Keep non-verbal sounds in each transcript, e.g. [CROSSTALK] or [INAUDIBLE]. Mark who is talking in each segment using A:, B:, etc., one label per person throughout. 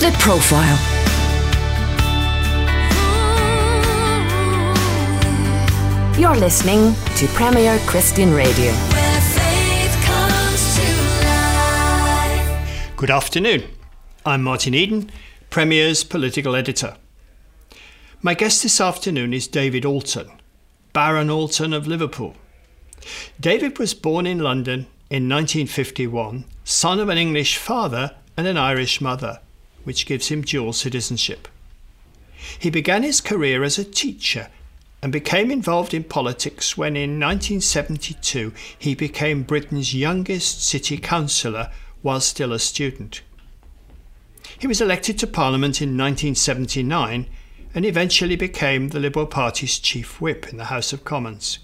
A: The Profile. You're listening to Premier Christian Radio.
B: Good afternoon. I'm Martyn Eden, Premier's political editor. My guest this afternoon is David Alton, Baron Alton of Liverpool. David was born in London in 1951, son of an English father and an Irish mother, which gives him dual citizenship. He began his career as a teacher and became involved in politics when in 1972 he became Britain's youngest city councillor while still a student. He was elected to Parliament in 1979 and eventually became the Liberal Party's chief whip in the House of Commons.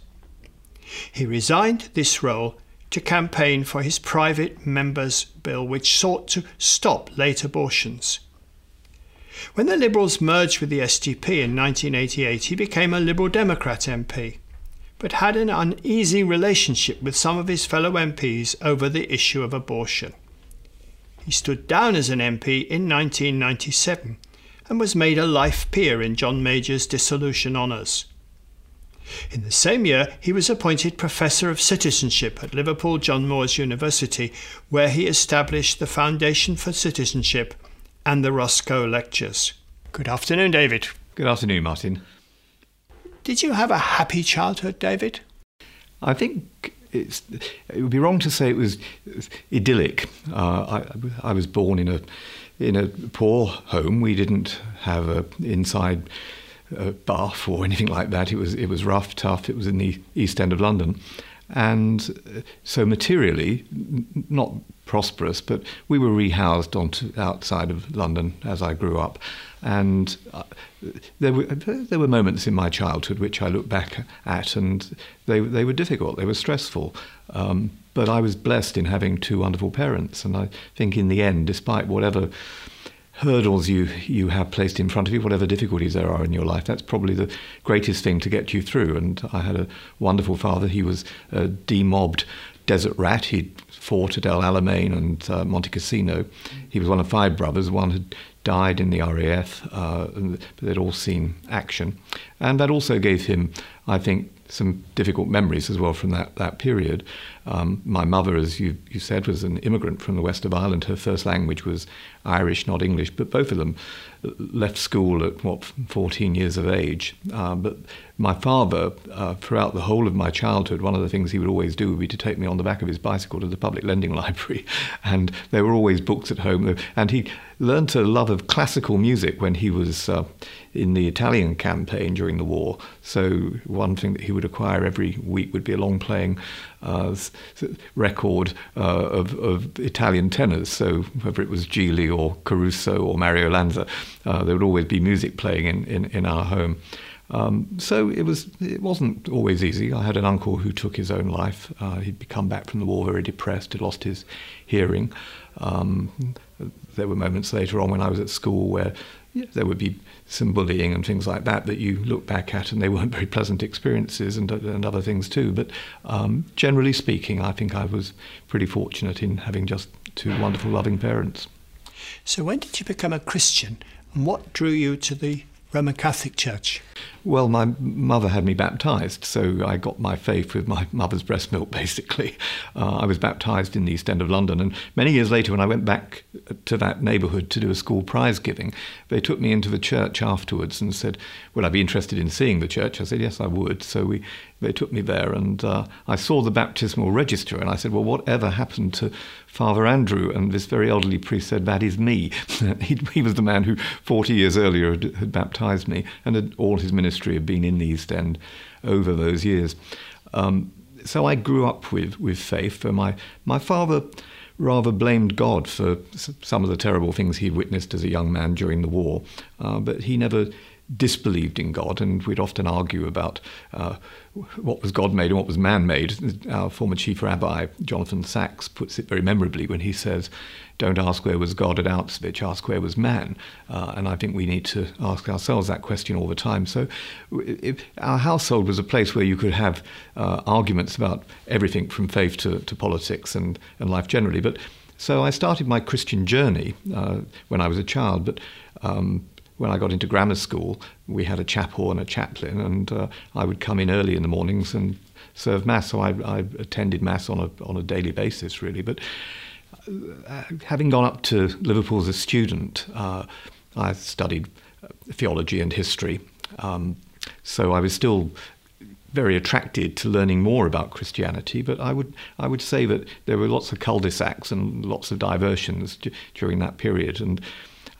B: He resigned this role to campaign for his private member's bill, which sought to stop late abortions. When the Liberals merged with the SDP in 1988, he became a Liberal Democrat MP, but had an uneasy relationship with some of his fellow MPs over the issue of abortion. He stood down as an MP in 1997 and was made a life peer in John Major's dissolution honours. In the same year, he was appointed Professor of Citizenship at Liverpool John Moores University, where he established the Foundation for Citizenship and the Roscoe Lectures. Good afternoon, David.
C: Good afternoon, Martyn.
B: Did you have a happy childhood, David?
C: I think it's, it would be wrong to say it was idyllic. Uh, I, I, was born in a in a poor home. We didn't have a inside uh, bath or anything like that. It was it was rough, tough. It was in the East End of London, and uh, so materially not prosperous, but we were rehoused onto outside of London as I grew up, and uh, there were there were moments in my childhood which I look back at, and they they were difficult, they were stressful. Um, but I was blessed in having two wonderful parents, and I think in the end, despite whatever hurdles you you have placed in front of you, whatever difficulties there are in your life, that's probably the greatest thing to get you through. And I had a wonderful father. He was a demobbed desert rat. He'd fought at El Alamein and uh, Monte Cassino. He was one of five brothers. One had died in the RAF, uh, but they'd all seen action. And that also gave him, I think, some difficult memories as well from that, that period. Um, my mother, as you, you said, was an immigrant from the west of Ireland. Her first language was Irish, not English, but both of them left school at, what, 14 years of age. Uh, but my father, uh, throughout the whole of my childhood, one of the things he would always do would be to take me on the back of his bicycle to the public lending [LAUGHS] library. And there were always books at home. And he learned a love of classical music when he was uh, in the Italian campaign during the war. So one thing that he would acquire every week would be a long playing record uh, of, of, Italian tenors. So whether it was Gigli or Caruso or Mario Lanza, uh, there would always be music playing in, in, in our home. Um, so it was. It wasn't always easy. I had an uncle who took his own life. Uh, he'd come back from the war very depressed. He'd lost his hearing. Um, there were moments later on when I was at school where yeah, there would be some bullying and things like that that you look back at, and they weren't very pleasant experiences, and, and other things too. But um, generally speaking, I think I was pretty fortunate in having just two wonderful, loving parents.
B: So, when did you become a Christian, and what drew you to the Roman Catholic Church?
C: Well, my mother had me baptized, so I got my faith with my [LAUGHS] mother's breast milk, basically. Uh, I was baptized in the East End of London, and many years later, when I went back to that neighbourhood to do a school prize giving, they took me into the church afterwards and said, Would I be interested in seeing the church? I said, Yes, I would. So we, they took me there, and uh, I saw the baptismal register, and I said, Well, whatever happened to Father Andrew? And this very elderly priest said, That is me. [LAUGHS] he, he, was the man who 40 years earlier had, had baptized me, and had, all his ministry ministry have been in the East End over those years. Um, so I grew up with, with faith. For my, my father, rather blamed God for some of the terrible things he'd witnessed as a young man during the war, uh, but he never disbelieved in God, and we'd often argue about uh, what was God made and what was man made. Our former chief rabbi, Jonathan Sacks, puts it very memorably when he says, Don't ask where was God at Auschwitz, ask where was man. Uh, and I think we need to ask ourselves that question all the time. So our household was a place where you could have uh, arguments about everything from faith to, to politics and, and life generally. But so I started my Christian journey uh, when I was a child, but um, when I got into grammar school, we had a chapel and a chaplain, and uh, I would come in early in the mornings and serve mass. So I, I attended mass on a on a daily basis, really. But uh, having gone up to Liverpool as a student, uh, I studied theology and history. Um, so I was still very attracted to learning more about Christianity, but I would I would say that there were lots of cul-de-sacs and lots of diversions d- during that period, and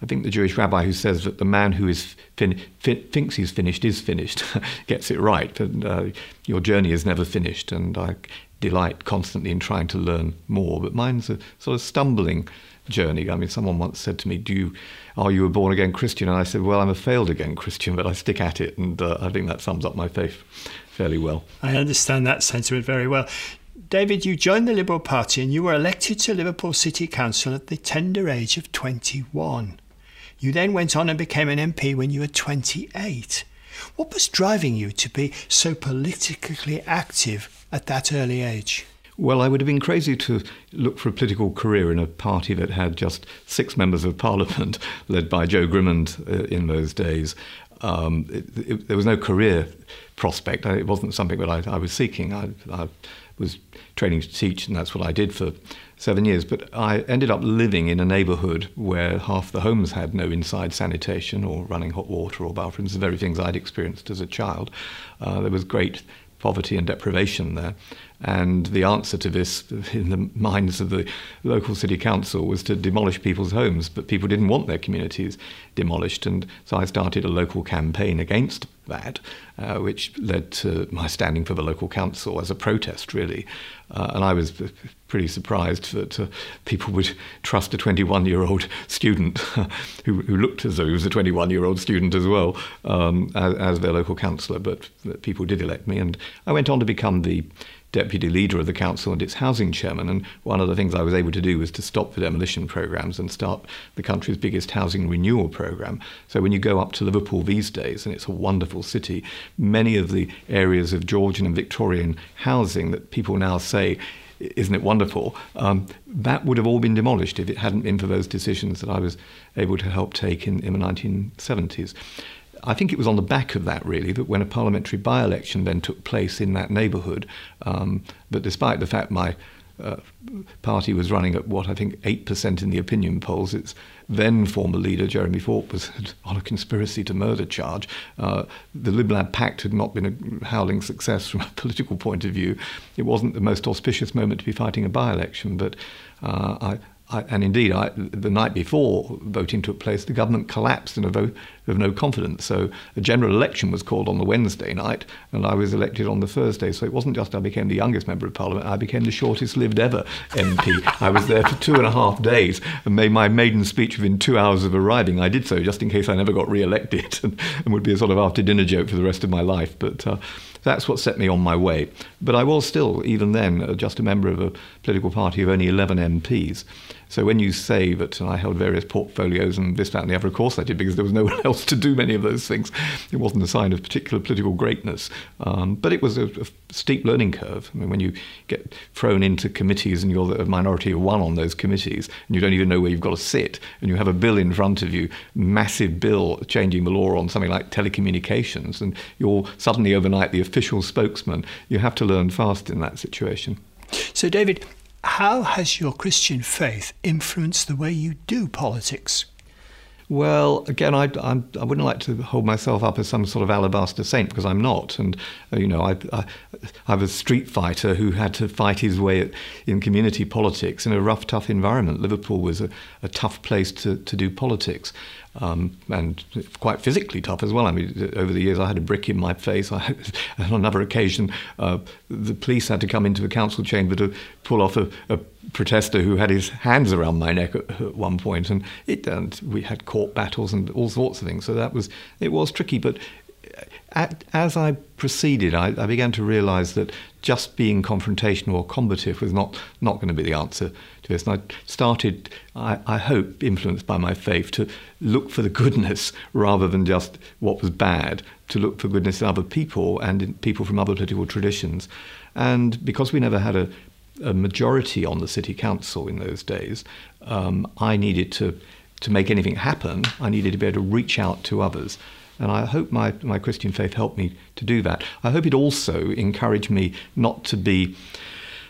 C: I think the Jewish rabbi who says that the man who is fin- thinks he's finished is finished [LAUGHS] gets it right. And uh, your journey is never finished. And I delight constantly in trying to learn more. But mine's a sort of stumbling journey. I mean, someone once said to me, "Do you are you a born again Christian?" And I said, "Well, I'm a failed again Christian, but I stick at it." And uh, I think that sums up my faith fairly well.
B: I understand that sentiment very well. David, you joined the Liberal Party and you were elected to Liverpool City Council at the tender age of 21. You then went on and became an MP when you were 28. What was driving you to be so politically active at that early age?
C: Well, I would have been crazy to look for a political career in a party that had just six members of parliament, [LAUGHS] led by Jo Grimond uh, in those days. Um, it, it, there was no career prospect. It wasn't something that I, I was seeking. I, I, was training to teach, and that's what I did for seven years. But I ended up living in a neighbourhood where half the homes had no inside sanitation or running hot water or bathrooms, the very things I'd experienced as a child. Uh, there was great poverty and deprivation there. And the answer to this, [LAUGHS] in the minds of the local city council, was to demolish people's homes. But people didn't want their communities demolished. And so I started a local campaign against that, uh, which led to my standing for the local council as a protest, really. Uh, and I was pretty surprised that uh, people would [LAUGHS] trust a 21 year old student [LAUGHS] who, who, looked as though he was a 21 year old student as well um, as, as, their local councillor. But people did elect me, and I went on to become the deputy leader of the council and its housing chairman. And one of the things I was able to do was to stop the demolition programs and start the country's biggest housing renewal program. So when you go up to Liverpool these days, and it's a wonderful city, many of the areas of Georgian and Victorian housing that people now say isn't it wonderful? Um, that would have all been demolished if it hadn't been for those decisions that I was able to help take in, in the 1970s. I think it was on the back of that, really, that when a parliamentary by election then took place in that neighbourhood, um, that despite the fact my uh, party was running at what I think 8% in the opinion polls, its then former leader, Jeremy Thorpe, was [LAUGHS] on a conspiracy to murder charge. Uh, the Lib Lab Pact had not been a howling success from a [LAUGHS] political point of view. It wasn't the most auspicious moment to be fighting a by election, but uh, I, I, and indeed, I, the night before voting took place, the government collapsed in a vote of no confidence. So a general election was called on the Wednesday night, and I was elected on the Thursday. So it wasn't just I became the youngest member of parliament, I became the shortest lived ever MP. [LAUGHS] I was there for two and a half days and made my maiden speech within two hours of arriving. I did so just in case I never got re elected [LAUGHS] and, and, would be a sort of after dinner joke for the rest of my life. But uh, that's what set me on my way. But I was still, even then, uh, just a member of a political party of only 11 MPs. So when you say that I held various portfolios and this, that, and the other, of course I did, because there was no [LAUGHS] one else to do many of those things. It wasn't a sign of particular political greatness. Um, but it was a, a, steep learning curve. I mean, when you get thrown into committees and you're the minority of one on those committees, and you don't even know where you've got to sit, and you have a bill in front of you, massive bill changing the law on something like telecommunications, and you're suddenly overnight the official spokesman, you have to learn fast in that situation.
B: So, David, how has your Christian faith influenced the way you do politics?
C: Well, again, I, I, I, wouldn't like to hold myself up as some sort of alabaster saint because I'm not. And, uh, you know, I, I, I was a street fighter who had to fight his way in community politics in a rough, tough environment. Liverpool was a, a tough place to, to do politics um, and quite physically tough as well. I mean, over the years, I had a brick in my face. I, [LAUGHS] on another occasion, uh, the police had to come into the council chamber to pull off a, a, protester who had his hands around my neck at, at one point, and it and we had court battles and all sorts of things. So that was it was tricky, but. As I proceeded, I, I began to realise that just being confrontational or combative was not, not going to be the answer to this. And I started, I, I hope, influenced by my faith, to look for the goodness rather than just what was bad, to look for goodness in other people and in people from other political traditions. And because we never had a, a majority on the city council in those days, um, I needed to, to make anything happen, I needed to be able to reach out to others. And I hope my, my Christian faith helped me to do that. I hope it also encouraged me not to be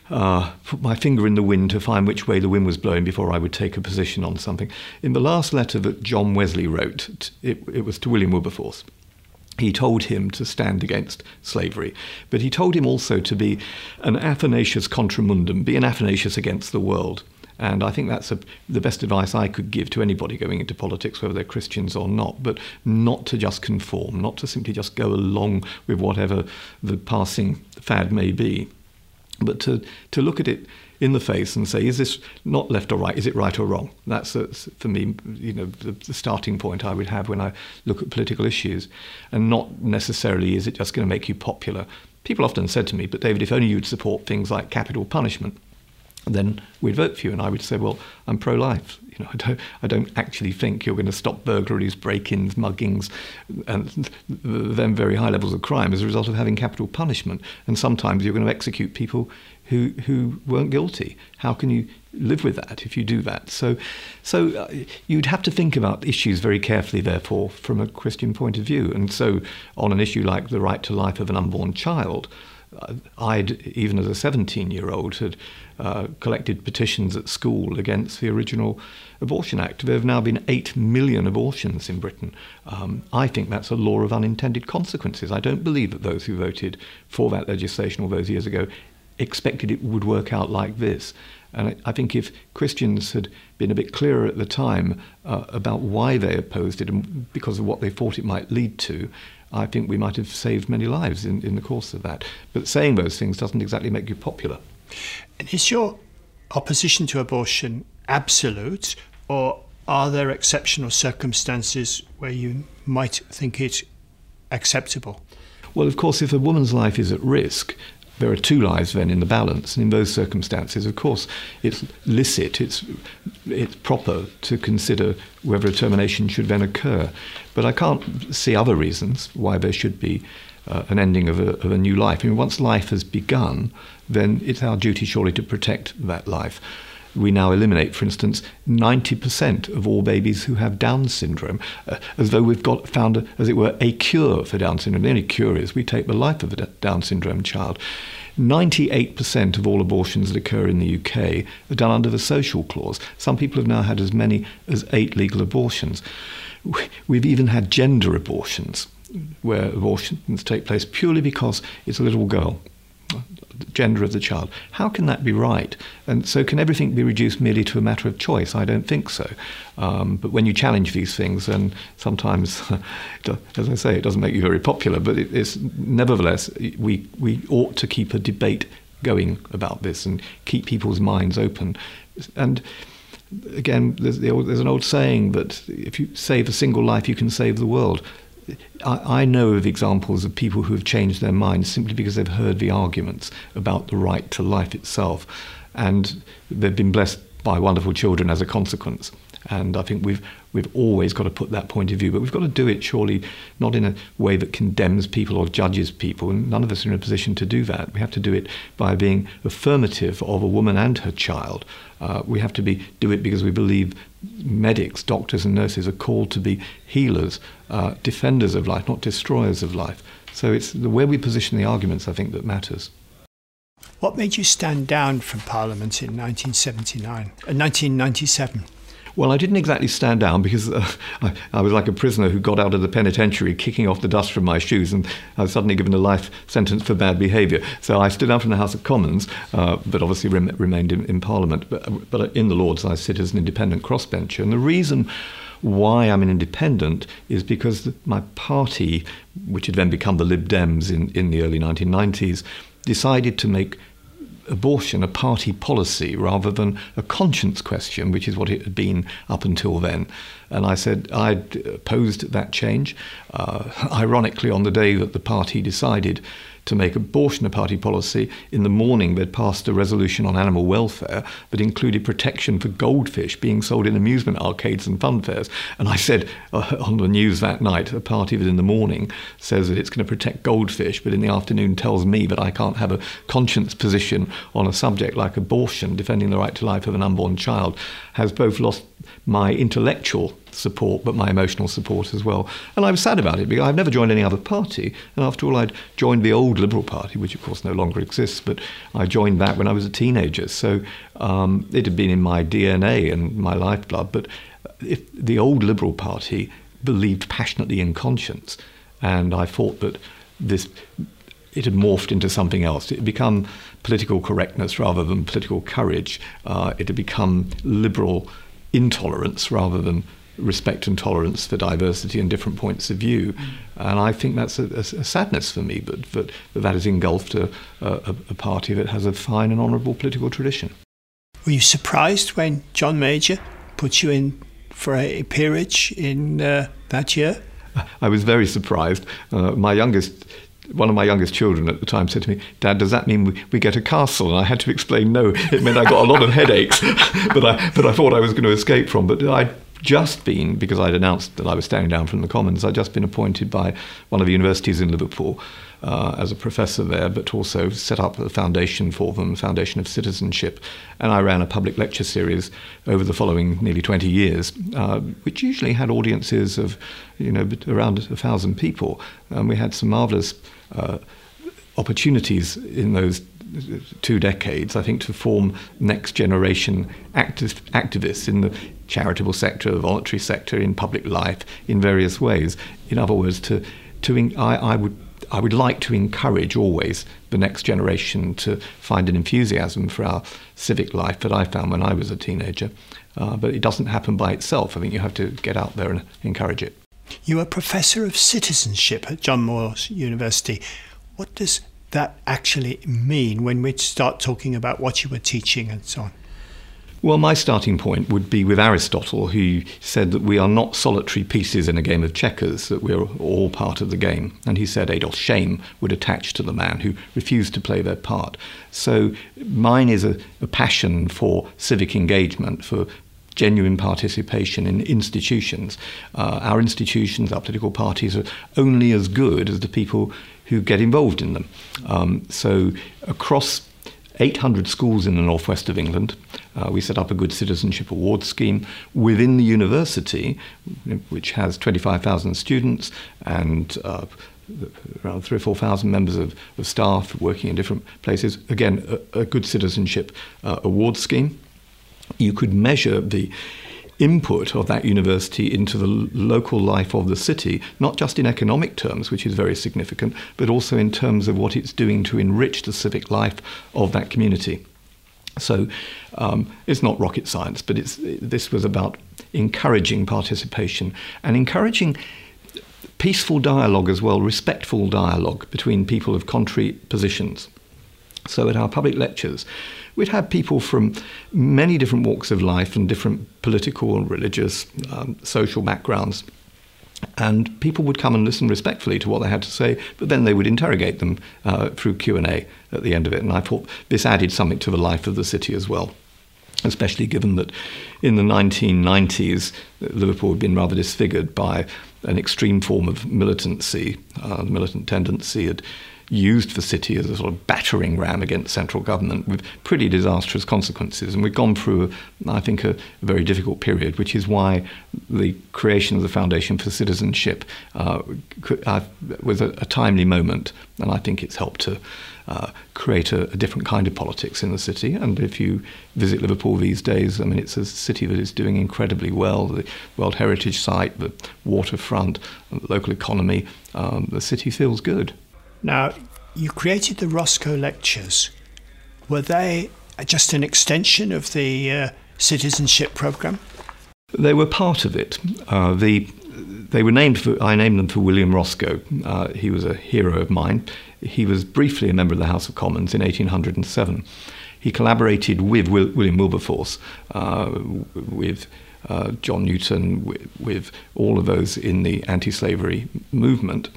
C: uh, put my finger in the wind to find which way the wind was blowing before I would take a position on something. In the last letter that John Wesley wrote, it, it was to William Wilberforce he told him to stand against slavery. But he told him also to be an Athanasius contra mundum, be an Athanasius against the world. And I think that's a, the best advice I could give to anybody going into politics, whether they're Christians or not, but not to just conform, not to simply just go along with whatever the passing fad may be, but to, to look at it in the face and say, is this not left or right? Is it right or wrong? That's, uh, for me, you know, the, the, starting point I would have when I look at political issues, and not necessarily is it just going to make you popular. People often said to me, but David, if only you'd support things like capital punishment, then we'd vote for you. And I would say, well, I'm pro-life. [LAUGHS] You know, I don't, I don't actually think you're going to stop burglaries, break-ins, muggings, and then very high levels of crime as a result of having capital punishment. And sometimes you're going to execute people who who weren't guilty. How can you live with that if you do that? So, so uh, you'd have to think about issues very carefully, therefore, from a Christian point of view. And so, on an issue like the right to life of an unborn child, uh, I'd even as a 17-year-old had uh, collected petitions at school against the original Abortion Act. There have now been 8 million abortions in Britain. Um, I think that's a law of unintended consequences. I don't believe that those who voted for that legislation all those years ago expected it would work out like this. And I think if Christians had been a bit clearer at the time uh, about why they opposed it and because of what they thought it might lead to, I think we might have saved many lives in, in the course of that. But saying those things doesn't exactly make you popular.
B: And is your opposition to abortion absolute, or are there exceptional circumstances where you might think it acceptable?
C: Well, of course, if a woman's life is at risk, there are two lives then in the balance. And in those circumstances, of course, it's licit, it's, it's proper to consider whether a termination should then occur. But I can't see other reasons why there should be uh, an ending of a, of a new life. I mean, once life has begun, then it's our duty surely to protect that life we now eliminate, for instance, 90% of all babies who have Down syndrome, uh, as though we've got found, a, as it were, a cure for Down syndrome. The only cure is we take the life of a Down syndrome child. 98% of all abortions that occur in the UK are done under the social clause. Some people have now had as many as eight legal abortions. We've even had gender abortions, where abortions take place purely because it's a little girl gender of the child. How can that be right? And so, can everything be reduced merely to a matter of choice? I don't think so. Um, but when you challenge these things, then sometimes, [LAUGHS] as I say, it doesn't make you very popular. But it, it's nevertheless, we we ought to keep a debate going about this and keep people's minds open. And again, there's, there's an old saying that if you save a single life, you can save the world. I, I, know of examples of people who have changed their minds simply because they've heard the arguments about the right to life itself, and they've been blessed by wonderful children as a consequence. And I think we've we've always got to put that point of view, but we've got to do it surely not in a way that condemns people or judges people. And none of us are in a position to do that. We have to do it by being affirmative of a woman and her child. Uh, we have to be do it because we believe medics, doctors, and nurses are called to be healers, uh, defenders of life, not destroyers of life. So it's the way we position the arguments, I think, that matters.
B: What made you stand down from Parliament in 1979, uh, 1997?
C: Well, I didn't exactly stand down because uh, I, I, was like a prisoner who got out of the penitentiary kicking off the dust from my shoes, and I was suddenly given a life sentence for bad behaviour. So I stood down from the House of Commons, uh, but obviously rem- remained in, in, Parliament. But, but in the Lords, I sit as an independent crossbencher. And the reason why I'm an independent is because my party, which had then become the Lib Dems in, in the early 1990s, decided to make abortion a party policy rather than a conscience question, which is what it had been up until then. And I said I'd opposed that change. Uh, [LAUGHS] ironically, on the day that the party decided to make abortion a party policy. In the morning, they'd passed a resolution on animal welfare that included protection for goldfish being sold in amusement arcades and fun fairs. And I said uh, [LAUGHS] on the news that night, a party that in the morning says that it's going to protect goldfish, but in the afternoon tells me that I can't have a conscience position on a subject like abortion, defending the right to life of an unborn child, has both lost my intellectual support, but my emotional support as well. And I was sad about it because I've never joined any other party. And after all, I'd joined the old Liberal Party, which of course no longer exists, but I joined that when I was a teenager. So um, it had been in my DNA and my lifeblood. But if the old Liberal Party believed passionately in conscience, and I thought that this it had morphed into something else. It had become political correctness rather than political courage. Uh, it had become liberal intolerance rather than respect and tolerance for diversity and different points of view. Mm. And I think that's a, a, a sadness for me, but, but that has engulfed a, a, a party that has a fine and honourable political tradition.
B: Were you surprised when John Major put you in for a peerage in uh, that year?
C: I was very surprised. Uh, my youngest one of my youngest children at the time said to me, Dad, does that mean we, we, get a castle? And I had to explain, no, it meant I got a lot of headaches, [LAUGHS] but I, but I thought I was going to escape from. But I'd just been, because I'd announced that I was standing down from the Commons, I'd just been appointed by one of the universities in Liverpool uh, as a professor there, but also set up a foundation for them, Foundation of Citizenship. And I ran a public lecture series over the following nearly 20 years, uh, which usually had audiences of, you know, around a thousand people. And we had some marvellous uh, opportunities in those two decades, I think, to form next generation activ- activists in the charitable sector, the voluntary sector, in public life, in various ways. In other words, to, to in, I, I would I would like to encourage always the next generation to find an enthusiasm for our civic life that I found when I was a teenager. Uh, but it doesn't happen by itself. I think you have to get out there and encourage it.
B: You are professor of citizenship at John Moores University. What does that actually mean when we start talking about what you were teaching and so on?
C: Well, my starting point would be with Aristotle, who said that we are not solitary pieces in a game of checkers, that we're all part of the game. And he said Adolf shame would attach to the man who refused to play their part. So mine is a, a passion for civic engagement, for genuine participation in institutions. Uh, our institutions, our political parties, are only as good as the people who get involved in them. Um, so across 800 schools in the northwest of England. Uh, we set up a good citizenship award scheme within the university, which has 25,000 students and uh, around three or 4,000 members of, of, staff working in different places. Again, a, a good citizenship uh, award scheme. You could measure the input of that university into the local life of the city, not just in economic terms, which is very significant, but also in terms of what it's doing to enrich the civic life of that community. So um, it's not rocket science, but it's, this was about encouraging participation and encouraging peaceful dialogue as well, respectful dialogue between people of contrary positions. So at our public lectures, we'd have people from many different walks of life and different political and religious, um, social backgrounds. And people would come and listen respectfully to what they had to say, but then they would interrogate them uh, through Q&A at the end of it. And I thought this added something to the life of the city as well especially given that in the 1990s, Liverpool had been rather disfigured by an extreme form of militancy. Uh, militant tendency had used the city as a sort of battering ram against central government with pretty disastrous consequences. And we've gone through, I think, a, very difficult period, which is why the creation of the Foundation for Citizenship uh, uh, was a, a, timely moment. And I think it's helped to uh, create a, a, different kind of politics in the city. And if you visit Liverpool these days, I mean, it's a city that is doing incredibly well. The World Heritage Site, the waterfront, the local economy, um, the city feels good.
B: Now, you created the Roscoe Lectures. Were they just an extension of the uh, citizenship program?
C: They were part of it. Uh, the they were named for, I named them for William Roscoe. Uh, he was a hero of mine. he was briefly a member of the House of Commons in 1807. He collaborated with Will, William Wilberforce, uh, with uh, John Newton, with, with, all of those in the anti slavery movement.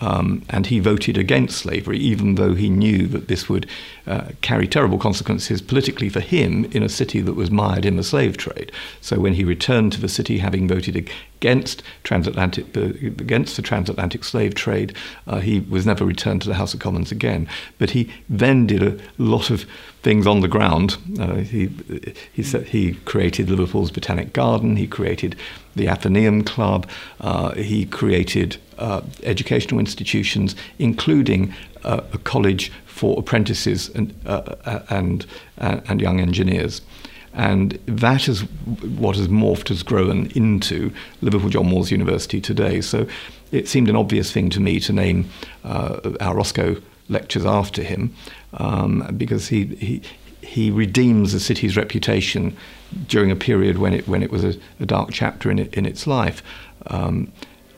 C: Um, and he voted against slavery, even though he knew that this would uh, carry terrible consequences politically for him in a city that was mired in the slave trade. So when he returned to the city, having voted against transatlantic against the transatlantic slave trade, uh, he was never returned to the House of Commons again. But he then did a lot of things on the ground. Uh, he he he created Liverpool's Botanic Garden. He created the Athenaeum Club. Uh, he created uh, educational institutions, including uh, a college for apprentices and, uh, and, and young engineers. And that is what has morphed, has grown into Liverpool John Moores University today. So it seemed an obvious thing to me to name our Roscoe lectures after him um, because he, he, he redeems the city's reputation during a period when it when it was a, a dark chapter in it, in its life, um,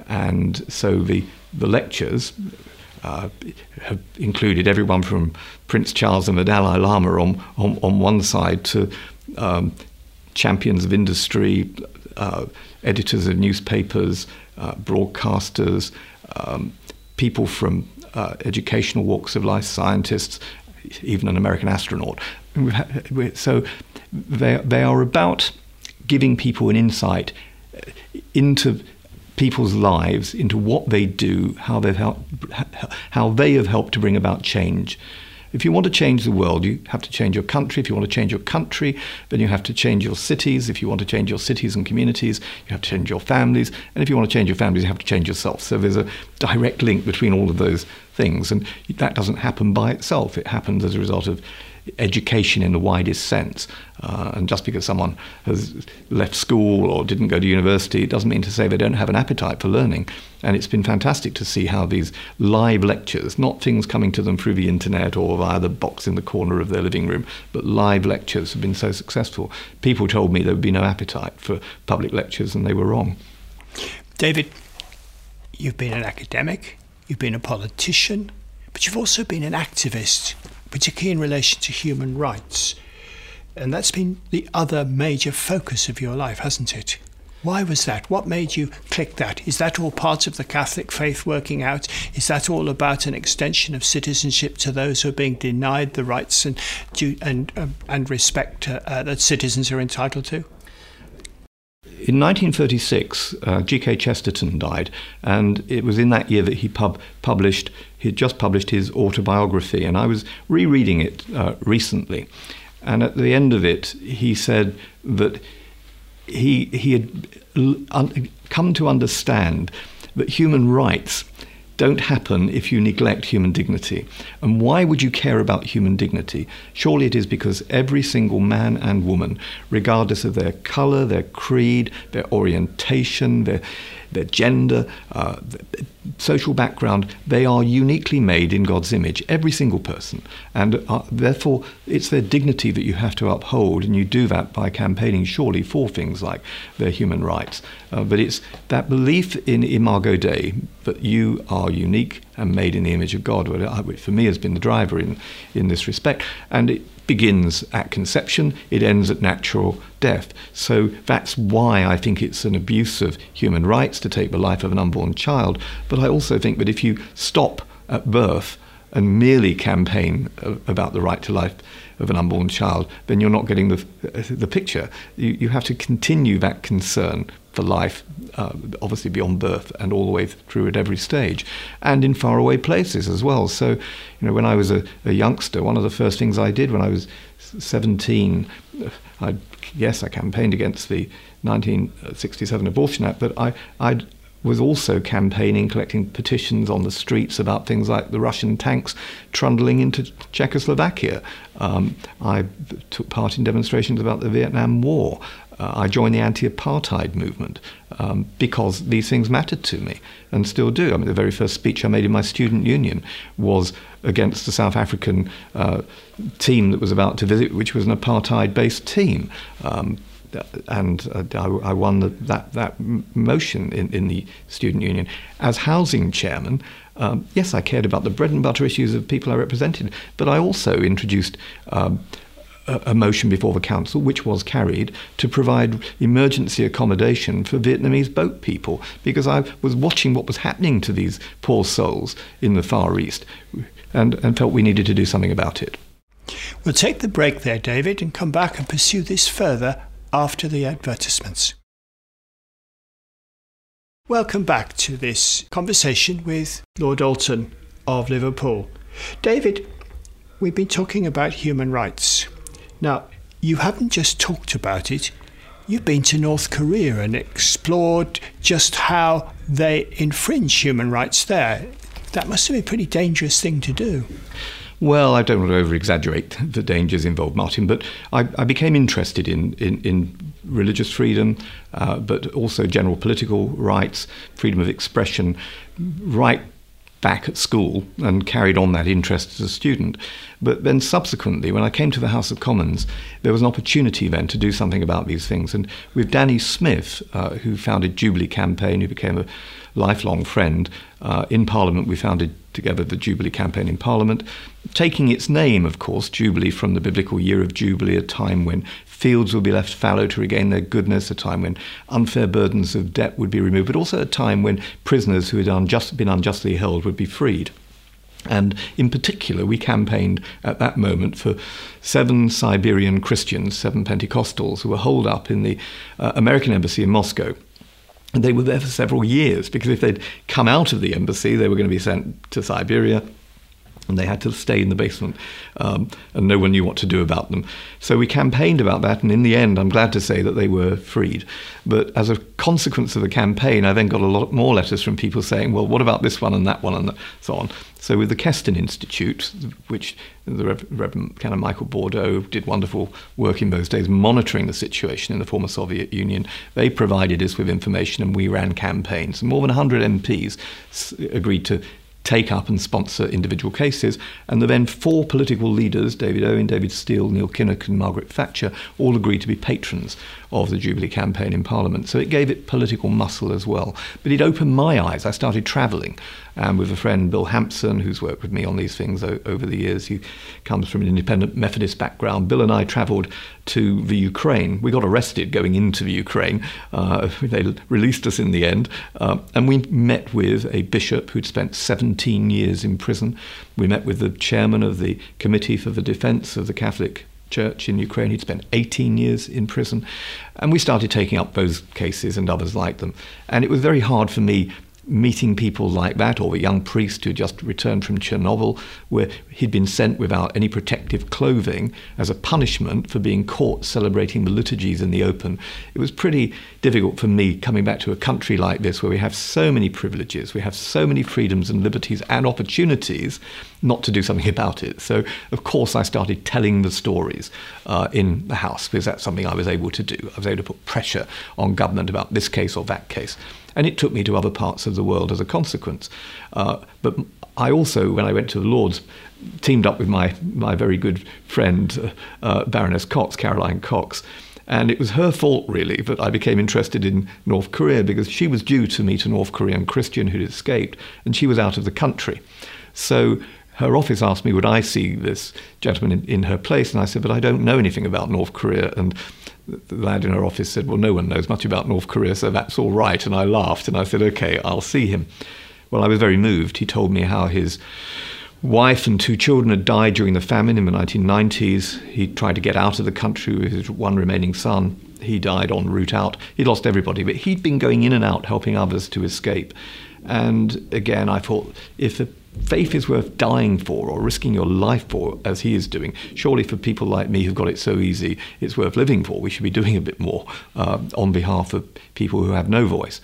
C: and so the the lectures. Uh, have included everyone from Prince Charles and the Dalai Lama on, on, on one side to um, champions of industry, uh, editors of newspapers, uh, broadcasters, um, people from uh, educational walks of life, scientists, even an American astronaut. So they, they are about giving people an insight into people's lives, into what they do, how, they've helped, how they have helped to bring about change. If you want to change the world, you have to change your country. If you want to change your country, then you have to change your cities. If you want to change your cities and communities, you have to change your families. And if you want to change your families, you have to change yourself. So there's a direct link between all of those things. And that doesn't happen by itself, it happens as a result of education in the widest sense. Uh, and just because someone has left school or didn't go to university, it doesn't mean to say they don't have an appetite for learning. And it's been fantastic to see how these live lectures, not things coming to them through the internet or via the box in the corner of their living room, but live lectures have been so successful. People told me there would be no appetite for public lectures, and they were wrong.
B: David, you've been an academic, you've been a politician, but you've also been an activist particularly in relation to human rights. And that's been the other major focus of your life, hasn't it? Why was that? What made you click that? Is that all part of the Catholic faith working out? Is that all about an extension of citizenship to those who are being denied the rights and and uh, and respect uh, that citizens are entitled to?
C: In 1936, uh, G.K. Chesterton died, and it was in that year that he pub- published, he had just published his autobiography, and I was rereading it uh, recently. And at the end of it, he said that he, he had come to understand that human rights don't happen if you neglect human dignity. And why would you care about human dignity? Surely it is because every single man and woman, regardless of their color, their creed, their orientation, their their gender, uh, social background, they are uniquely made in God's image, every single person. And uh, therefore, it's their dignity that you have to uphold, and you do that by campaigning, surely, for things like their human rights. Uh, but it's that belief in Imago Dei, that you are unique and made in the image of God, which for me has been the driver in, in this respect. And it, begins at conception, it ends at natural death. So that's why I think it's an abuse of human rights to take the life of an unborn child. But I also think that if you stop at birth and merely campaign about the right to life of an unborn child, then you're not getting the, the picture. You, you have to continue that concern for life, uh, obviously beyond birth and all the way through at every stage, and in faraway places as well. So, you know, when I was a, a youngster, one of the first things I did when I was 17, I yes, I campaigned against the 1967 Abortion Act, but I I was also campaigning, collecting petitions on the streets about things like the Russian tanks trundling into Czechoslovakia. Um, I took part in demonstrations about the Vietnam War uh, I joined the anti-apartheid movement um, because these things mattered to me and still do. I mean, the very first speech I made in my student union was against the South African uh, team that was about to visit, which was an apartheid-based team. Um, and uh, I, I, won the, that, that motion in, in the student union. As housing chairman, Um, yes, I cared about the bread and butter issues of people I represented, but I also introduced um, a, motion before the council, which was carried, to provide emergency accommodation for Vietnamese boat people, because I was watching what was happening to these poor souls in the Far East, and, and felt we needed to do something about it.
B: We'll take the break there, David, and come back and pursue this further after the advertisements. Welcome back to this conversation with Lord Alton of Liverpool. David, we've been talking about human rights. Now, you haven't just talked about it, you've been to North Korea and explored just how they infringe human rights there. That must have been a pretty dangerous thing to do.
C: Well, I don't want to over exaggerate the dangers involved, Martyn, but I, I became interested in, in, in religious freedom, uh, but also general political rights, freedom of expression, right back at school and carried on that interest as a student. But then subsequently, when I came to the House of Commons, there was an opportunity then to do something about these things. And with Danny Smith, uh, who founded Jubilee Campaign, who became a lifelong friend, uh, in Parliament we founded together the Jubilee Campaign in Parliament, taking its name, of course, Jubilee from the biblical year of Jubilee, a time when fields would be left fallow to regain their goodness, a time when unfair burdens of debt would be removed, but also a time when prisoners who had unjust, been unjustly held would be freed. And in particular, we campaigned at that moment for seven Siberian Christians, seven Pentecostals, who were holed up in the uh, American Embassy in Moscow. And they were there for several years because if they'd come out of the embassy, they were going to be sent to Siberia and they had to stay in the basement, um, and no one knew what to do about them. So we campaigned about that, and in the end, I'm glad to say that they were freed. But as a consequence of the campaign, I then got a lot more letters from people saying, "Well, what about this one and that one and so on?" So with the Keston Institute, which the Reverend Canon Michael Bourdeaux did wonderful work in those days, monitoring the situation in the former Soviet Union, they provided us with information, and we ran campaigns. More than 100 MPs agreed to take up and sponsor individual cases. And the then four political leaders, David Owen, David Steel, Neil Kinnock, and Margaret Thatcher, all agreed to be patrons of the Jubilee campaign in Parliament. So it gave it political muscle as well. But it opened my eyes. I started travelling um, with a friend, Bill Hampson, who's worked with me on these things o- over the years. He comes from an independent Methodist background. Bill and I travelled to the Ukraine. We got arrested going into the Ukraine. Uh, [LAUGHS] they released us in the end. Uh, and we met with a bishop who'd spent 17 years in prison. We met with the chairman of the Committee for the Defence of the Catholic Church in Ukraine. He'd spent 18 years in prison. And we started taking up those cases and others like them. And it was very hard for me meeting people like that, or a young priest who just returned from Chernobyl, where he'd been sent without any protective clothing as a punishment for being caught celebrating the liturgies in the open. It was pretty difficult for me coming back to a country like this where we have so many privileges, we have so many freedoms and liberties and opportunities not to do something about it. So, of course, I started telling the stories uh, in the House because that's something I was able to do. I was able to put pressure on government about this case or that case and it took me to other parts of the world as a consequence. Uh, but I also, when I went to the Lords, teamed up with my, my very good friend, uh, uh, Baroness Cox, Caroline Cox. And it was her fault, really, that I became interested in North Korea because she was due to meet a North Korean Christian who'd escaped, and she was out of the country. So her office asked me, would I see this gentleman in, in her place? And I said, but I don't know anything about North Korea. And the lad in her office said, Well, no one knows much about North Korea, so that's all right. And I laughed and I said, Okay, I'll see him. Well, I was very moved. He told me how his wife and two children had died during the famine in the 1990s. He tried to get out of the country with his one remaining son. He died en route out. He lost everybody, but he'd been going in and out helping others to escape. And again, I thought if a faith is worth dying for or risking your life for, as he is doing, surely for people like me who've got it so easy, it's worth living for. We should be doing a bit more uh, on behalf of people who have no voice.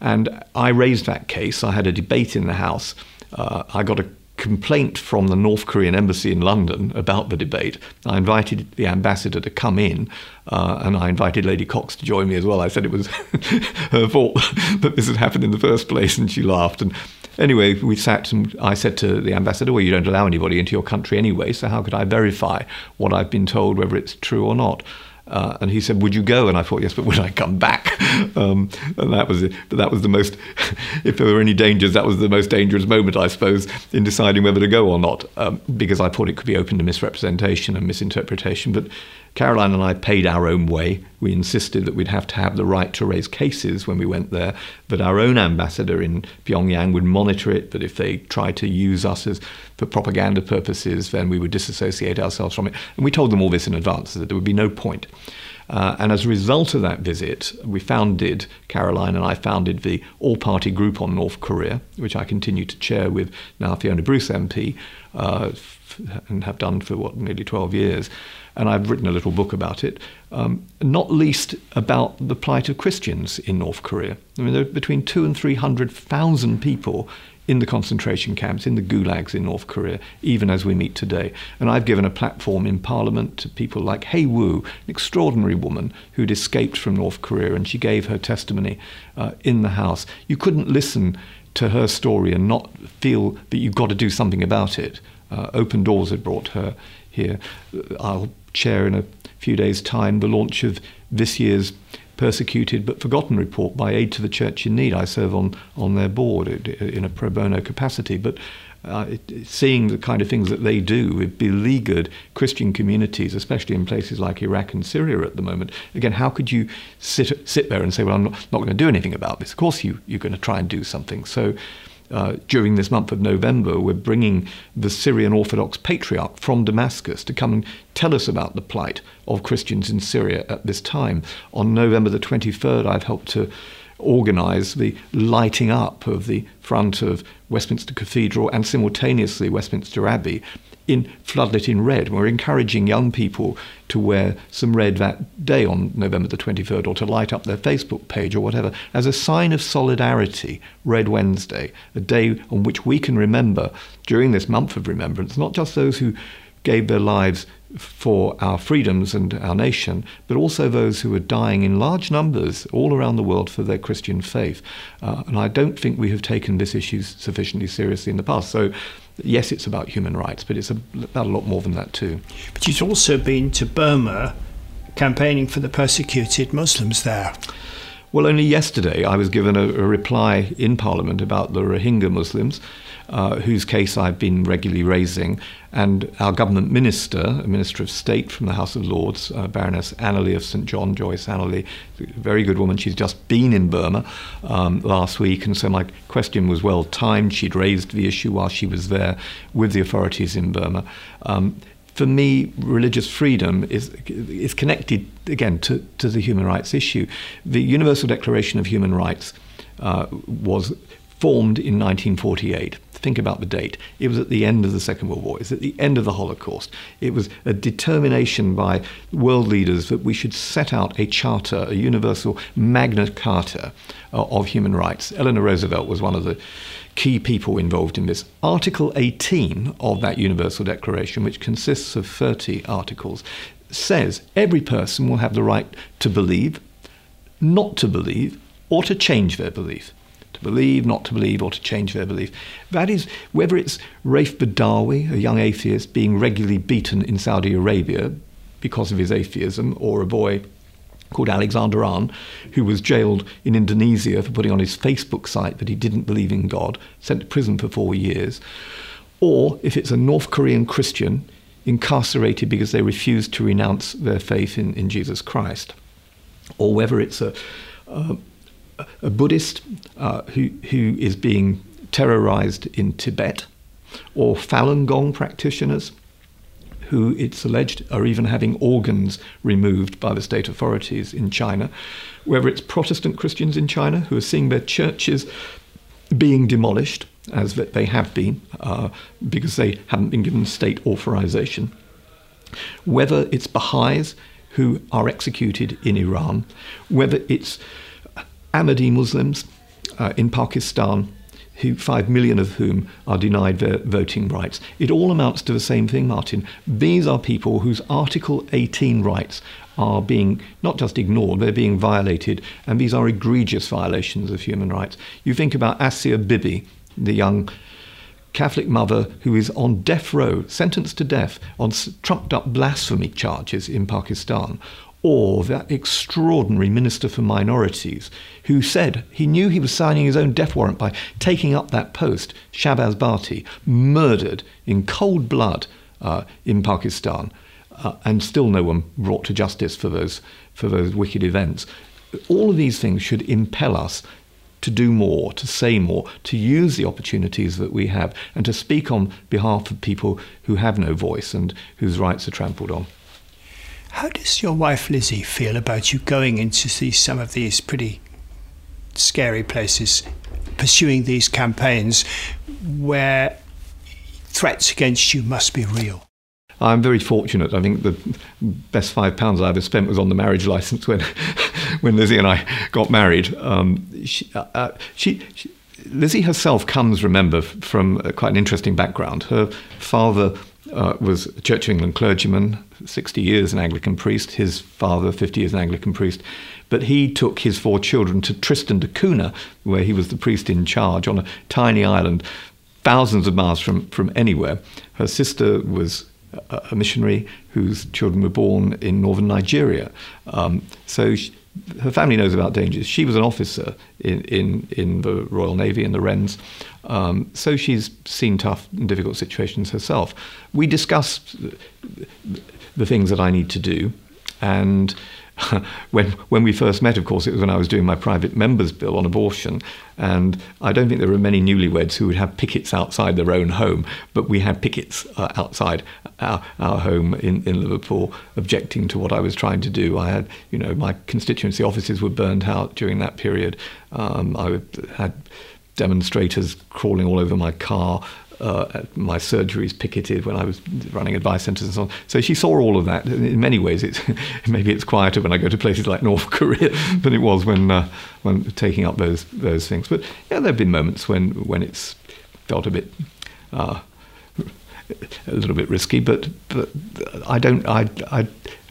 C: And I raised that case. I had a debate in the House. Uh, I got a complaint from the North Korean embassy in London about the debate. I invited the ambassador to come in, uh, and I invited Lady Cox to join me as well. I said it was [LAUGHS] her fault [LAUGHS] that this had happened in the first place, and she laughed. And Anyway, we sat and I said to the ambassador, Well, you don't allow anybody into your country anyway, so how could I verify what I've been told, whether it's true or not? Uh, and he said, "Would you go?" And I thought, "Yes, but would I come back?" [LAUGHS] Um, and that was it. But that was the most. [LAUGHS] if there were any dangers, that was the most dangerous moment, I suppose, in deciding whether to go or not, um, because I thought it could be open to misrepresentation and misinterpretation. But Caroline and I paid our own way. We insisted that we'd have to have the right to raise cases when we went there, that our own ambassador in Pyongyang would monitor it, that if they tried to use us as for propaganda purposes, then we would disassociate ourselves from it. And we told them all this in advance, that there would be no point. Uh, and as a result of that visit, we founded, Caroline and I founded the all party group on North Korea, which I continue to chair with now Fiona Bruce MP uh, and have done for what, nearly 12 years and I've written a little book about it, um, not least about the plight of Christians in North Korea. I mean, there are between two and three hundred thousand people in the concentration camps, in the gulags in North Korea, even as we meet today. And I've given a platform in Parliament to people like Hae Woo, an extraordinary woman who'd escaped from North Korea, and she gave her testimony uh, in the House. You couldn't listen to her story and not feel that you've got to do something about it. Uh, Open Doors had brought her here. I'll chair in a few days' time the launch of this year's Persecuted but Forgotten report by Aid to the Church in Need. I serve on, on their board in a pro bono capacity, but uh, it, seeing the kind of things that they do with beleaguered Christian communities, especially in places like Iraq and Syria at the moment. Again, how could you sit sit there and say, "Well, I'm not, not going to do anything about this"? Of course, you you're going to try and do something. So, uh, during this month of November, we're bringing the Syrian Orthodox Patriarch from Damascus to come and tell us about the plight of Christians in Syria at this time. On November the 23rd, I've helped to organise the lighting up of the front of Westminster Cathedral and simultaneously Westminster Abbey in floodlit in red. We're encouraging young people to wear some red that day on November the 23rd or to light up their Facebook page or whatever as a sign of solidarity, Red Wednesday, a day on which we can remember during this month of remembrance, not just those who gave their lives for our freedoms and our nation, but also those who are dying in large numbers all around the world for their Christian faith. Uh, and I don't think we have taken this issue sufficiently seriously in the past. So yes, it's about human rights, but it's about a lot more than that too.
B: But you've also been to Burma campaigning for the persecuted Muslims there.
C: Well, only yesterday I was given a, a reply in Parliament about the Rohingya Muslims uh, whose case I've been regularly raising. And our government minister, a minister of state from the House of Lords, uh, Baroness Anelay of St John, Joyce Anelay, very good woman. She's just been in Burma um, last week, and so my question was well timed. She'd raised the issue while she was there with the authorities in Burma. Um, for me, religious freedom is is connected again to, to the human rights issue. The Universal Declaration of Human Rights uh, was formed in 1948. Think about the date. It was at the end of the Second World War. It was at the end of the Holocaust. It was a determination by world leaders that we should set out a charter, a universal Magna Carta uh, of human rights. Eleanor Roosevelt was one of the key people involved in this. Article 18 of that Universal Declaration, which consists of 30 articles, says every person will have the right to believe, not to believe, or to change their belief to believe, not to believe, or to change their belief. That is, whether it's Raif Badawi, a young atheist, being regularly beaten in Saudi Arabia because of his atheism, or a boy called Alexander Aan, who was jailed in Indonesia for putting on his Facebook site that he didn't believe in God, sent to prison for four years, or if it's a North Korean Christian incarcerated because they refused to renounce their faith in, in Jesus Christ, or whether it's a, a a Buddhist uh, who, who is being terrorized in Tibet, or Falun Gong practitioners who it's alleged are even having organs removed by the state authorities in China, whether it's Protestant Christians in China who are seeing their churches being demolished, as they have been, uh, because they haven't been given state authorization, whether it's Baha'is who are executed in Iran, whether it's Ahmadi Muslims uh, in Pakistan, who, five million of whom are denied their voting rights. It all amounts to the same thing, Martyn. These are people whose Article 18 rights are being not just ignored, they're being violated, and these are egregious violations of human rights. You think about Asia Bibi, the young Catholic mother who is on death row, sentenced to death on trumped up blasphemy charges in Pakistan, or that extraordinary Minister for Minorities who said he knew he was signing his own death warrant by taking up that post, Shahbaz Bhatti, murdered in cold blood uh, in Pakistan, uh, and still no one brought to justice for those, for those wicked events. All of these things should impel us to do more, to say more, to use the opportunities that we have, and to speak on behalf of people who have no voice and whose rights are trampled on.
B: How does your wife Lizzie feel about you going in to see some of these pretty scary places, pursuing these campaigns where threats against you must be real?
C: I'm very fortunate. I think the best five pounds I ever spent was on the marriage license when, [LAUGHS] when Lizzie and I got married. Um, she, uh, uh she, she, Lizzie herself comes, remember, from quite an interesting background. Her father uh, was a Church of England clergyman, 60 years an Anglican priest, his father, 50 years an Anglican priest. But he took his four children to Tristan da Cunha, where he was the priest in charge on a tiny island, thousands of miles from, from anywhere. Her sister was a, a missionary whose children were born in northern Nigeria. Um, so she, her family knows about dangers. She was an officer in, in, in the Royal Navy in the Wrens, um, so she's seen tough and difficult situations herself. We discussed the things that I need to do, and [LAUGHS] when when we first met, of course, it was when I was doing my private members bill on abortion, and I don't think there were many newlyweds who would have pickets outside their own home, but we had pickets uh, outside our, our home in, in Liverpool, objecting to what I was trying to do. I had, you know, my constituency offices were burned out during that period. Um, I had demonstrators crawling all over my car uh, my surgeries picketed when I was running advice centres and so on. So she saw all of that. In many ways, it's, [LAUGHS] maybe it's quieter when I go to places like North [LAUGHS] Korea than it was when uh, when taking up those those things. But yeah, there have been moments when when it's felt a bit. Uh, a little bit risky, but, but I don't. I, I,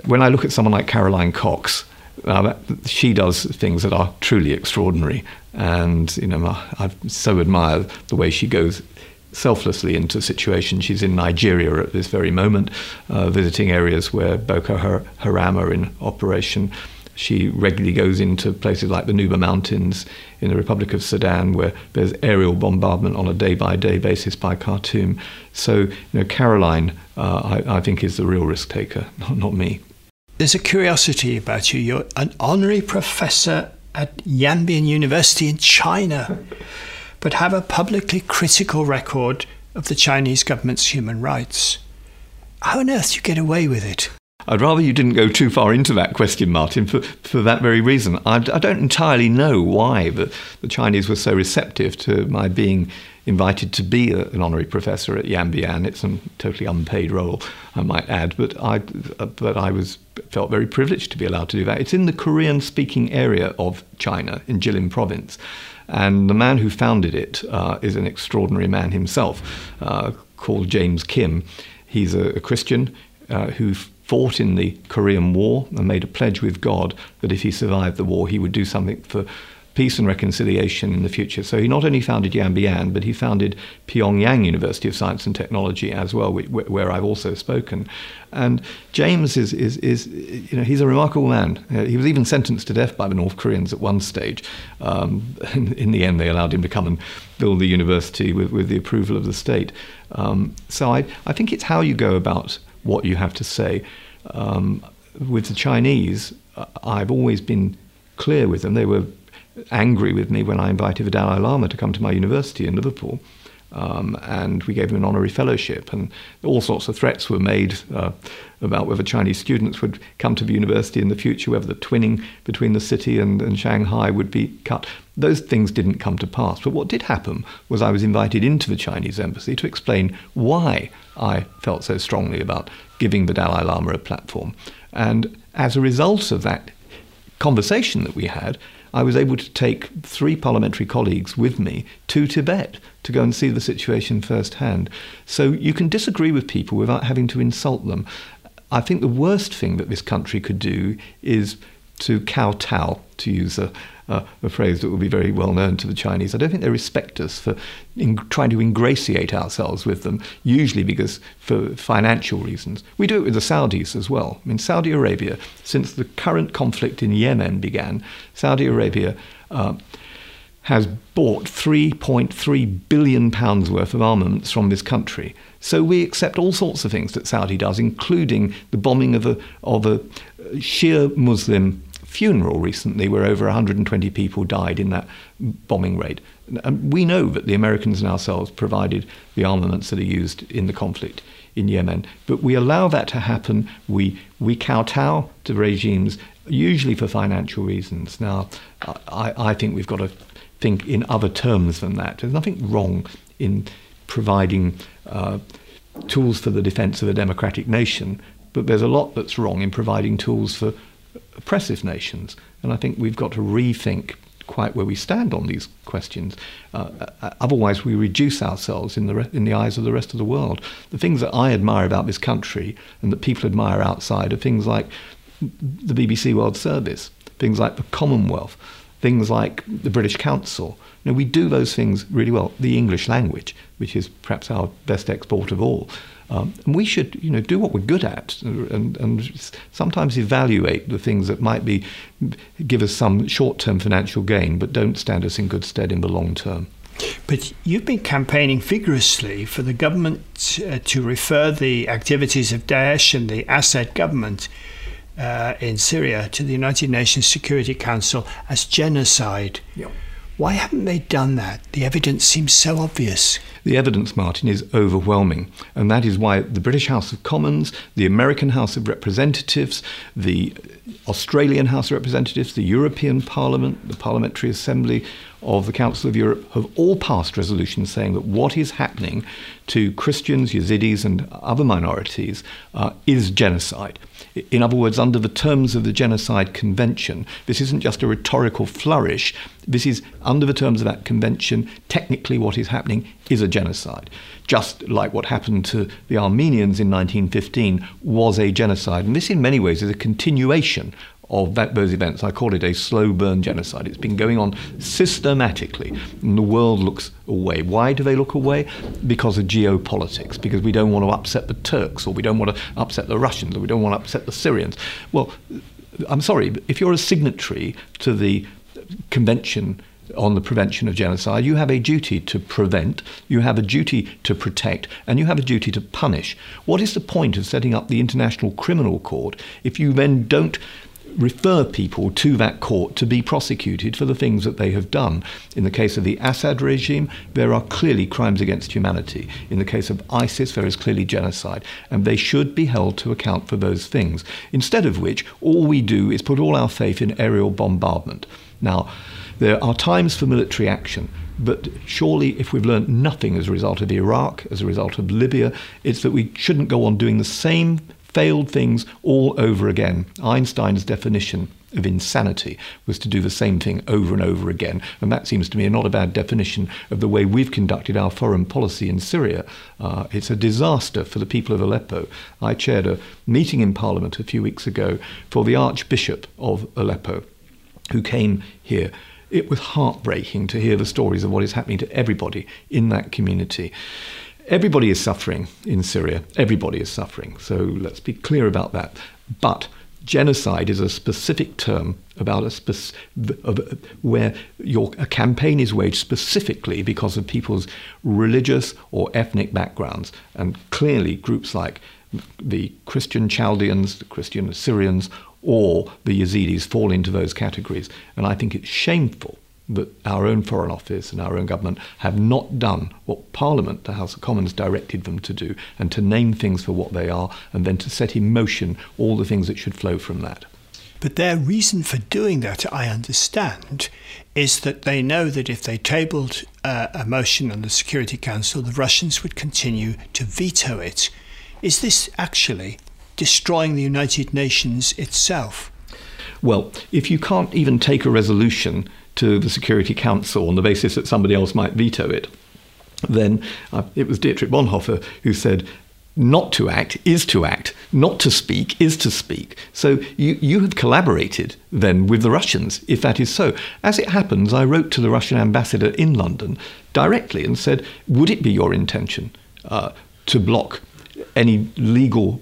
C: when I look at someone like Caroline Cox, uh, she does things that are truly extraordinary, and you know, I so admire the way she goes selflessly into situations. She's in Nigeria at this very moment, uh, visiting areas where Boko Haram are in operation. She regularly goes into places like the Nuba Mountains in the Republic of Sudan, where there's aerial bombardment on a day-by-day basis by Khartoum. So, you know, Caroline, uh, I, I, think, is the real risk taker, [LAUGHS] not, not me.
B: There's a curiosity about you. You're an honorary professor at Yanbian University in China but have a publicly critical record of the Chinese government's human rights. How on earth do you get away with it?
C: I'd rather you didn't go too far into that question, Martyn, for, for that very reason. I, I don't entirely know why the, the Chinese were so receptive to my being invited to be a, an honorary professor at Yanbian. It's a totally unpaid role, I might add, but I, but I was felt very privileged to be allowed to do that. It's in the Korean-speaking area of China, in Jilin province. And the man who founded it uh, is an extraordinary man himself, uh, called James Kim. He's a, a Christian uh, who fought in the Korean War and made a pledge with God that if he survived the war, he would do something for peace and reconciliation in the future. So he not only founded Yanbian, but he founded Pyongyang University of Science and Technology as well, where I've also spoken. And James is, is, is you know, he's a remarkable man. Uh, he was even sentenced to death by the North Koreans at one stage. Um, [LAUGHS] in, in, the end, they allowed him to come and build the university with, with the approval of the state. Um, so I, I think it's how you go about what you have to say. Um, with the Chinese, I've always been clear with them. They were angry with me when I invited the Dalai Lama to come to my university in Liverpool. Um, and we gave him an honorary fellowship, and all sorts of threats were made uh, about whether Chinese students would come to the university in the future, whether the twinning between the city and, and Shanghai would be cut. Those things didn't come to pass. But what did happen was I was invited into the Chinese embassy to explain why I felt so strongly about giving the Dalai Lama a platform. And as a result of that conversation that we had, I was able to take three parliamentary colleagues with me to Tibet to go and see the situation firsthand. So you can disagree with people without having to insult them. I think the worst thing that this country could do is to kowtow, to use a, uh, a phrase that will be very well known to the Chinese. I don't think they respect us for in, trying to ingratiate ourselves with them, usually because for financial reasons. We do it with the Saudis as well. I mean, Saudi Arabia, since the current conflict in Yemen began, Saudi Arabia. Uh, has bought 3.3 billion pounds worth of armaments from this country. So we accept all sorts of things that Saudi does, including the bombing of a, of a uh, Shia Muslim funeral recently where over 120 people died in that bombing raid. And we know that the Americans and ourselves provided the armaments that are used in the conflict in Yemen. But we allow that to happen. We, we kowtow to regimes, usually for financial reasons. Now, I, I think we've got to think in other terms than that. There's nothing wrong in providing uh, tools for the defence of a democratic nation, but there's a lot that's wrong in providing tools for oppressive nations. And I think we've got to rethink quite where we stand on these questions. Uh, uh, otherwise, we reduce ourselves in the, re- in the eyes of the rest of the world. The things that I admire about this country and that people admire outside are things like the BBC World Service, things like the Commonwealth, things like the British Council. You know, we do those things really well. The English language, which is perhaps our best export of all. Um, and we should, you know, do what we're good at, and, and sometimes evaluate the things that might be give us some short-term financial gain, but don't stand us in good stead in the long term.
B: But you've been campaigning vigorously for the government uh, to refer the activities of Daesh and the Assad government uh, in Syria to the United Nations Security Council as genocide. Yep. Why haven't they done that? The evidence seems so obvious.
C: The evidence, Martyn, is overwhelming. And that is why the British House of Commons, the American House of Representatives, the Australian House of Representatives, the European Parliament, the Parliamentary Assembly of the Council of Europe have all passed resolutions saying that what is happening to Christians, Yazidis, and other minorities uh, is genocide. In other words, under the terms of the Genocide Convention, this isn't just a rhetorical flourish. This is, under the terms of that convention, technically what is happening is a genocide. Just like what happened to the Armenians in 1915 was a genocide. And this, in many ways, is a continuation of that, those events. I call it a slow burn genocide. It's been going on systematically, and the world looks away. Why do they look away? Because of geopolitics, because we don't want to upset the Turks, or we don't want to upset the Russians, or we don't want to upset the Syrians. Well, I'm sorry, if you're a signatory to the convention on the prevention of genocide, you have a duty to prevent, you have a duty to protect, and you have a duty to punish. What is the point of setting up the International Criminal Court if you then don't refer people to that court to be prosecuted for the things that they have done. In the case of the Assad regime, there are clearly crimes against humanity. In the case of ISIS, there is clearly genocide, and they should be held to account for those things. Instead of which, all we do is put all our faith in aerial bombardment. Now, there are times for military action. But surely, if we've learned nothing as a result of Iraq, as a result of Libya, it's that we shouldn't go on doing the same failed things all over again. Einstein's definition of insanity was to do the same thing over and over again. And that seems to me not a bad definition of the way we've conducted our foreign policy in Syria. Uh, it's a disaster for the people of Aleppo. I chaired a meeting in Parliament a few weeks ago for the Archbishop of Aleppo, who came here. It was heartbreaking to hear the stories of what is happening to everybody in that community. Everybody is suffering in Syria. Everybody is suffering. So let's be clear about that. But genocide is a specific term about a spec- where your a campaign is waged specifically because of people's religious or ethnic backgrounds, and clearly groups like the Christian Chaldeans, the Christian Assyrians, or the Yazidis fall into those categories. And I think it's shameful that our own Foreign Office and our own government have not done what Parliament, the House of Commons, directed them to do, and to name things for what they are, and then to set in motion all the things that should flow from that.
B: But their reason for doing that, I understand, is that they know that if they tabled uh, a motion on the Security Council, the Russians would continue to veto it. Is this actually destroying the United Nations itself?
C: Well, if you can't even take a resolution to the Security Council on the basis that somebody else might veto it, then uh, it was Dietrich Bonhoeffer who said, not to act is to act, not to speak is to speak. So you, you have collaborated then with the Russians, if that is so. As it happens, I wrote to the Russian ambassador in London directly and said, Would it be your intention uh, to block any legal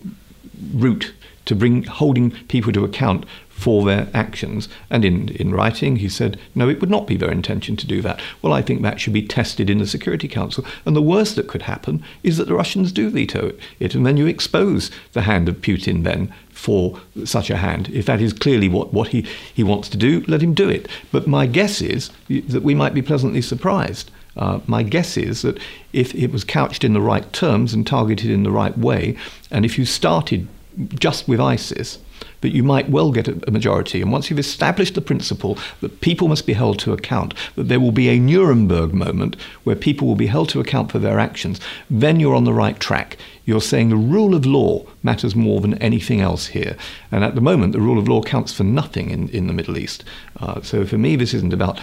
C: route to bring holding people to account for their actions. And in, in writing, he said, no, it would not be their intention to do that. Well, I think that should be tested in the Security Council. And the worst that could happen is that the Russians do veto it. And then you expose the hand of Putin then for such a hand. If that is clearly what, what he, he wants to do, let him do it. But my guess is that we might be pleasantly surprised. Uh, my guess is that if it was couched in the right terms and targeted in the right way, and if you started just with ISIS, but you might well get a, majority. And once you've established the principle that people must be held to account, that there will be a Nuremberg moment where people will be held to account for their actions, then you're on the right track. You're saying the rule of law matters more than anything else here. And at the moment, the rule of law counts for nothing in, in the Middle East. Uh, so for me, this isn't about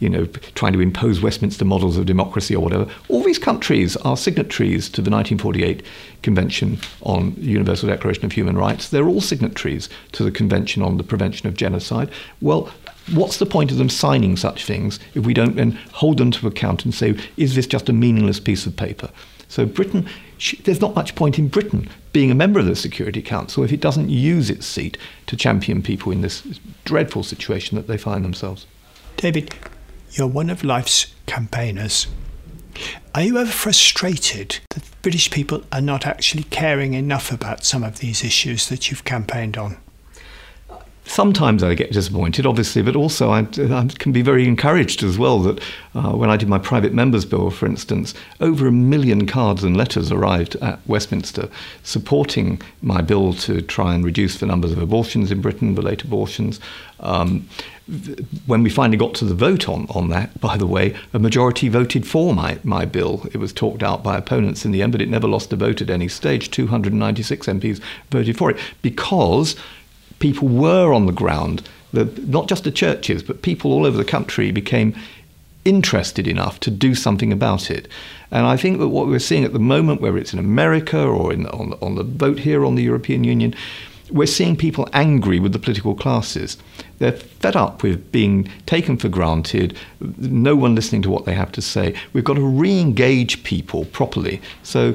C: you know, trying to impose Westminster models of democracy or whatever. All these countries are signatories to the 1948 Convention on Universal Declaration of Human Rights. They're all signatories to the Convention on the Prevention of Genocide. Well, what's the point of them signing such things if we don't then hold them to account and say, is this just a meaningless piece of paper? So Britain, there's not much point in Britain being a member of the Security Council if it doesn't use its seat to champion people in this dreadful situation that they find themselves.
B: David, you're one of life's campaigners. Are you ever frustrated that British people are not actually caring enough about some of these issues that you've campaigned on?
C: Sometimes I get disappointed, obviously, but also I, I can be very encouraged as well that uh, when I did my private members' bill, for instance, over a million cards and letters arrived at Westminster supporting my bill to try and reduce the numbers of abortions in Britain, the late abortions. Um, when we finally got to the vote on, on that, by the way, a majority voted for my, my bill. It was talked out by opponents in the end, but it never lost a vote at any stage. 296 MPs voted for it because people were on the ground. The, not just the churches, but people all over the country became interested enough to do something about it. And I think that what we're seeing at the moment, whether it's in America or in, on, on the vote here on the European Union, we're seeing people angry with the political classes. They're fed up with being taken for granted, no one listening to what they have to say. We've got to re engage people properly. So,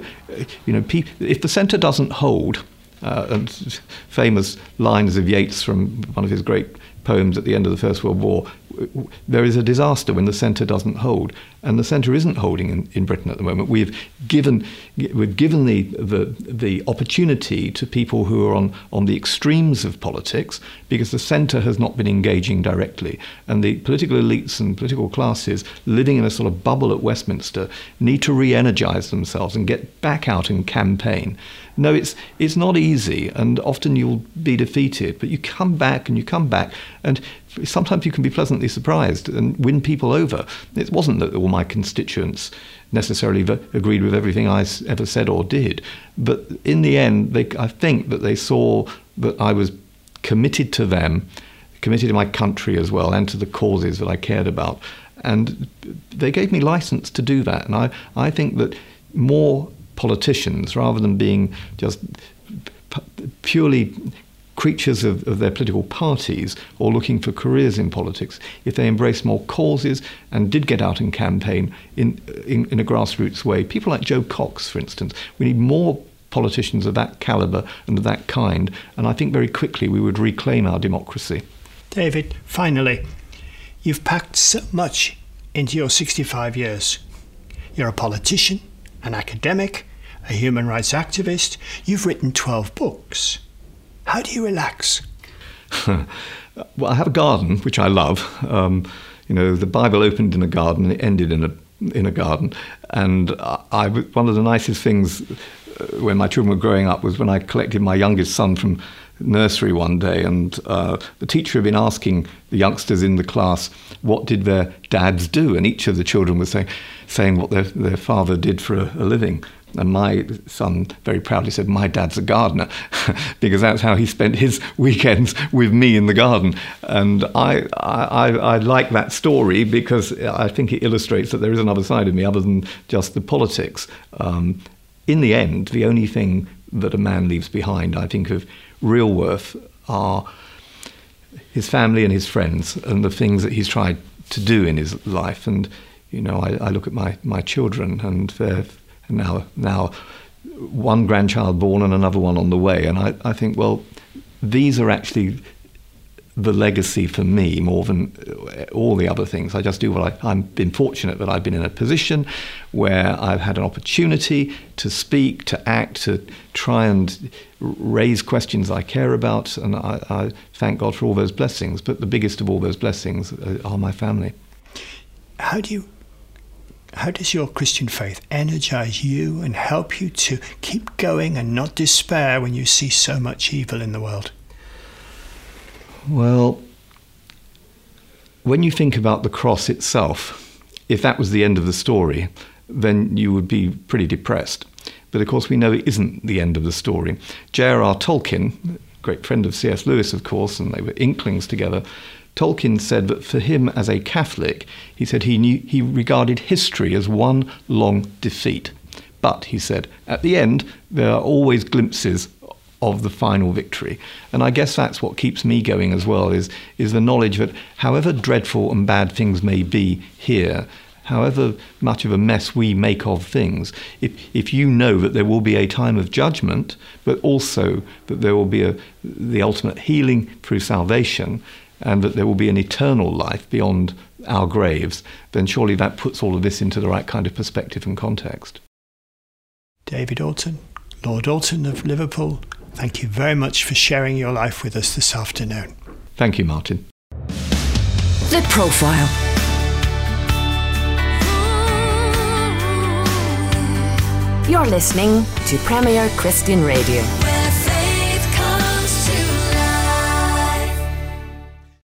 C: you know, if the centre doesn't hold, uh, and famous lines of Yeats from one of his great poems at the end of the First World War, there is a disaster when the centre doesn't hold, and the centre isn't holding in, in Britain at the moment. We've given we've given the, the the opportunity to people who are on on the extremes of politics because the centre has not been engaging directly, and the political elites and political classes living in a sort of bubble at Westminster need to re-energise themselves and get back out and campaign. No, it's it's not easy, and often you'll be defeated, but you come back and you come back, and sometimes you can be pleasantly surprised and win people over. It wasn't that all my constituents necessarily agreed with everything I ever said or did, but in the end, they, I think that they saw that I was committed to them, committed to my country as well, and to the causes that I cared about. And they gave me license to do that. And I, I think that more politicians, rather than being just purely creatures of, of, their political parties or looking for careers in politics, if they embraced more causes and did get out and campaign in, in, in a grassroots way. People like Jo Cox, for instance, we need more politicians of that calibre and of that kind, and I think very quickly we would reclaim our democracy.
B: David, finally, you've packed so much into your 65 years. You're a politician, an academic, a human rights activist. You've written 12 books. How do you relax? [LAUGHS]
C: well, I have a garden, which I love. Um, you know, the Bible opened in a garden and it ended in a in a garden. And I, one of the nicest things uh, when my children were growing up was when I collected my youngest son from nursery one day, and uh, the teacher had been asking the youngsters in the class what did their dads do, and each of the children was saying, saying what their, their father did for a, a living. And my son very proudly said, My dad's a gardener, [LAUGHS] because that's how he spent his weekends with me in the garden. And I, I, I, like that story because I think it illustrates that there is another side of me other than just the politics. Um, in the end, the only thing that a man leaves behind, I think, of real worth are his family and his friends and the things that he's tried to do in his life. And, you know, I, I look at my, my children and they're now, now one grandchild born and another one on the way. And I, I think, well, these are actually the legacy for me more than uh, all the other things. I just do what I, I've been fortunate that I've been in a position where I've had an opportunity to speak, to act, to try and raise questions I care about, and I, I thank God for all those blessings. But the biggest of all those blessings uh, are my family.
B: How do you? How does your Christian faith energize you and help you to keep going and not despair when you see so much evil in the world?
C: Well, when you think about the cross itself, if that was the end of the story, then you would be pretty depressed. But of course, we know it isn't the end of the story. J.R.R. Tolkien, great friend of C.S. Lewis, of course, and they were inklings together. Tolkien said that for him as a Catholic, he said he knew he regarded history as one long defeat. But he said, at the end, there are always glimpses of the final victory. And I guess that's what keeps me going as well is is the knowledge that however dreadful and bad things may be here, however much of a mess we make of things, if, if you know that there will be a time of judgment, but also that there will be a, the ultimate healing through salvation, and that there will be an eternal life beyond our graves, then surely that puts all of this into the right kind of perspective and context.
B: David Alton, Lord Alton of Liverpool, Thank you very much for sharing your life with us this afternoon.
C: Thank you, Martyn.
A: The Profile. You're listening to Premier Christian Radio.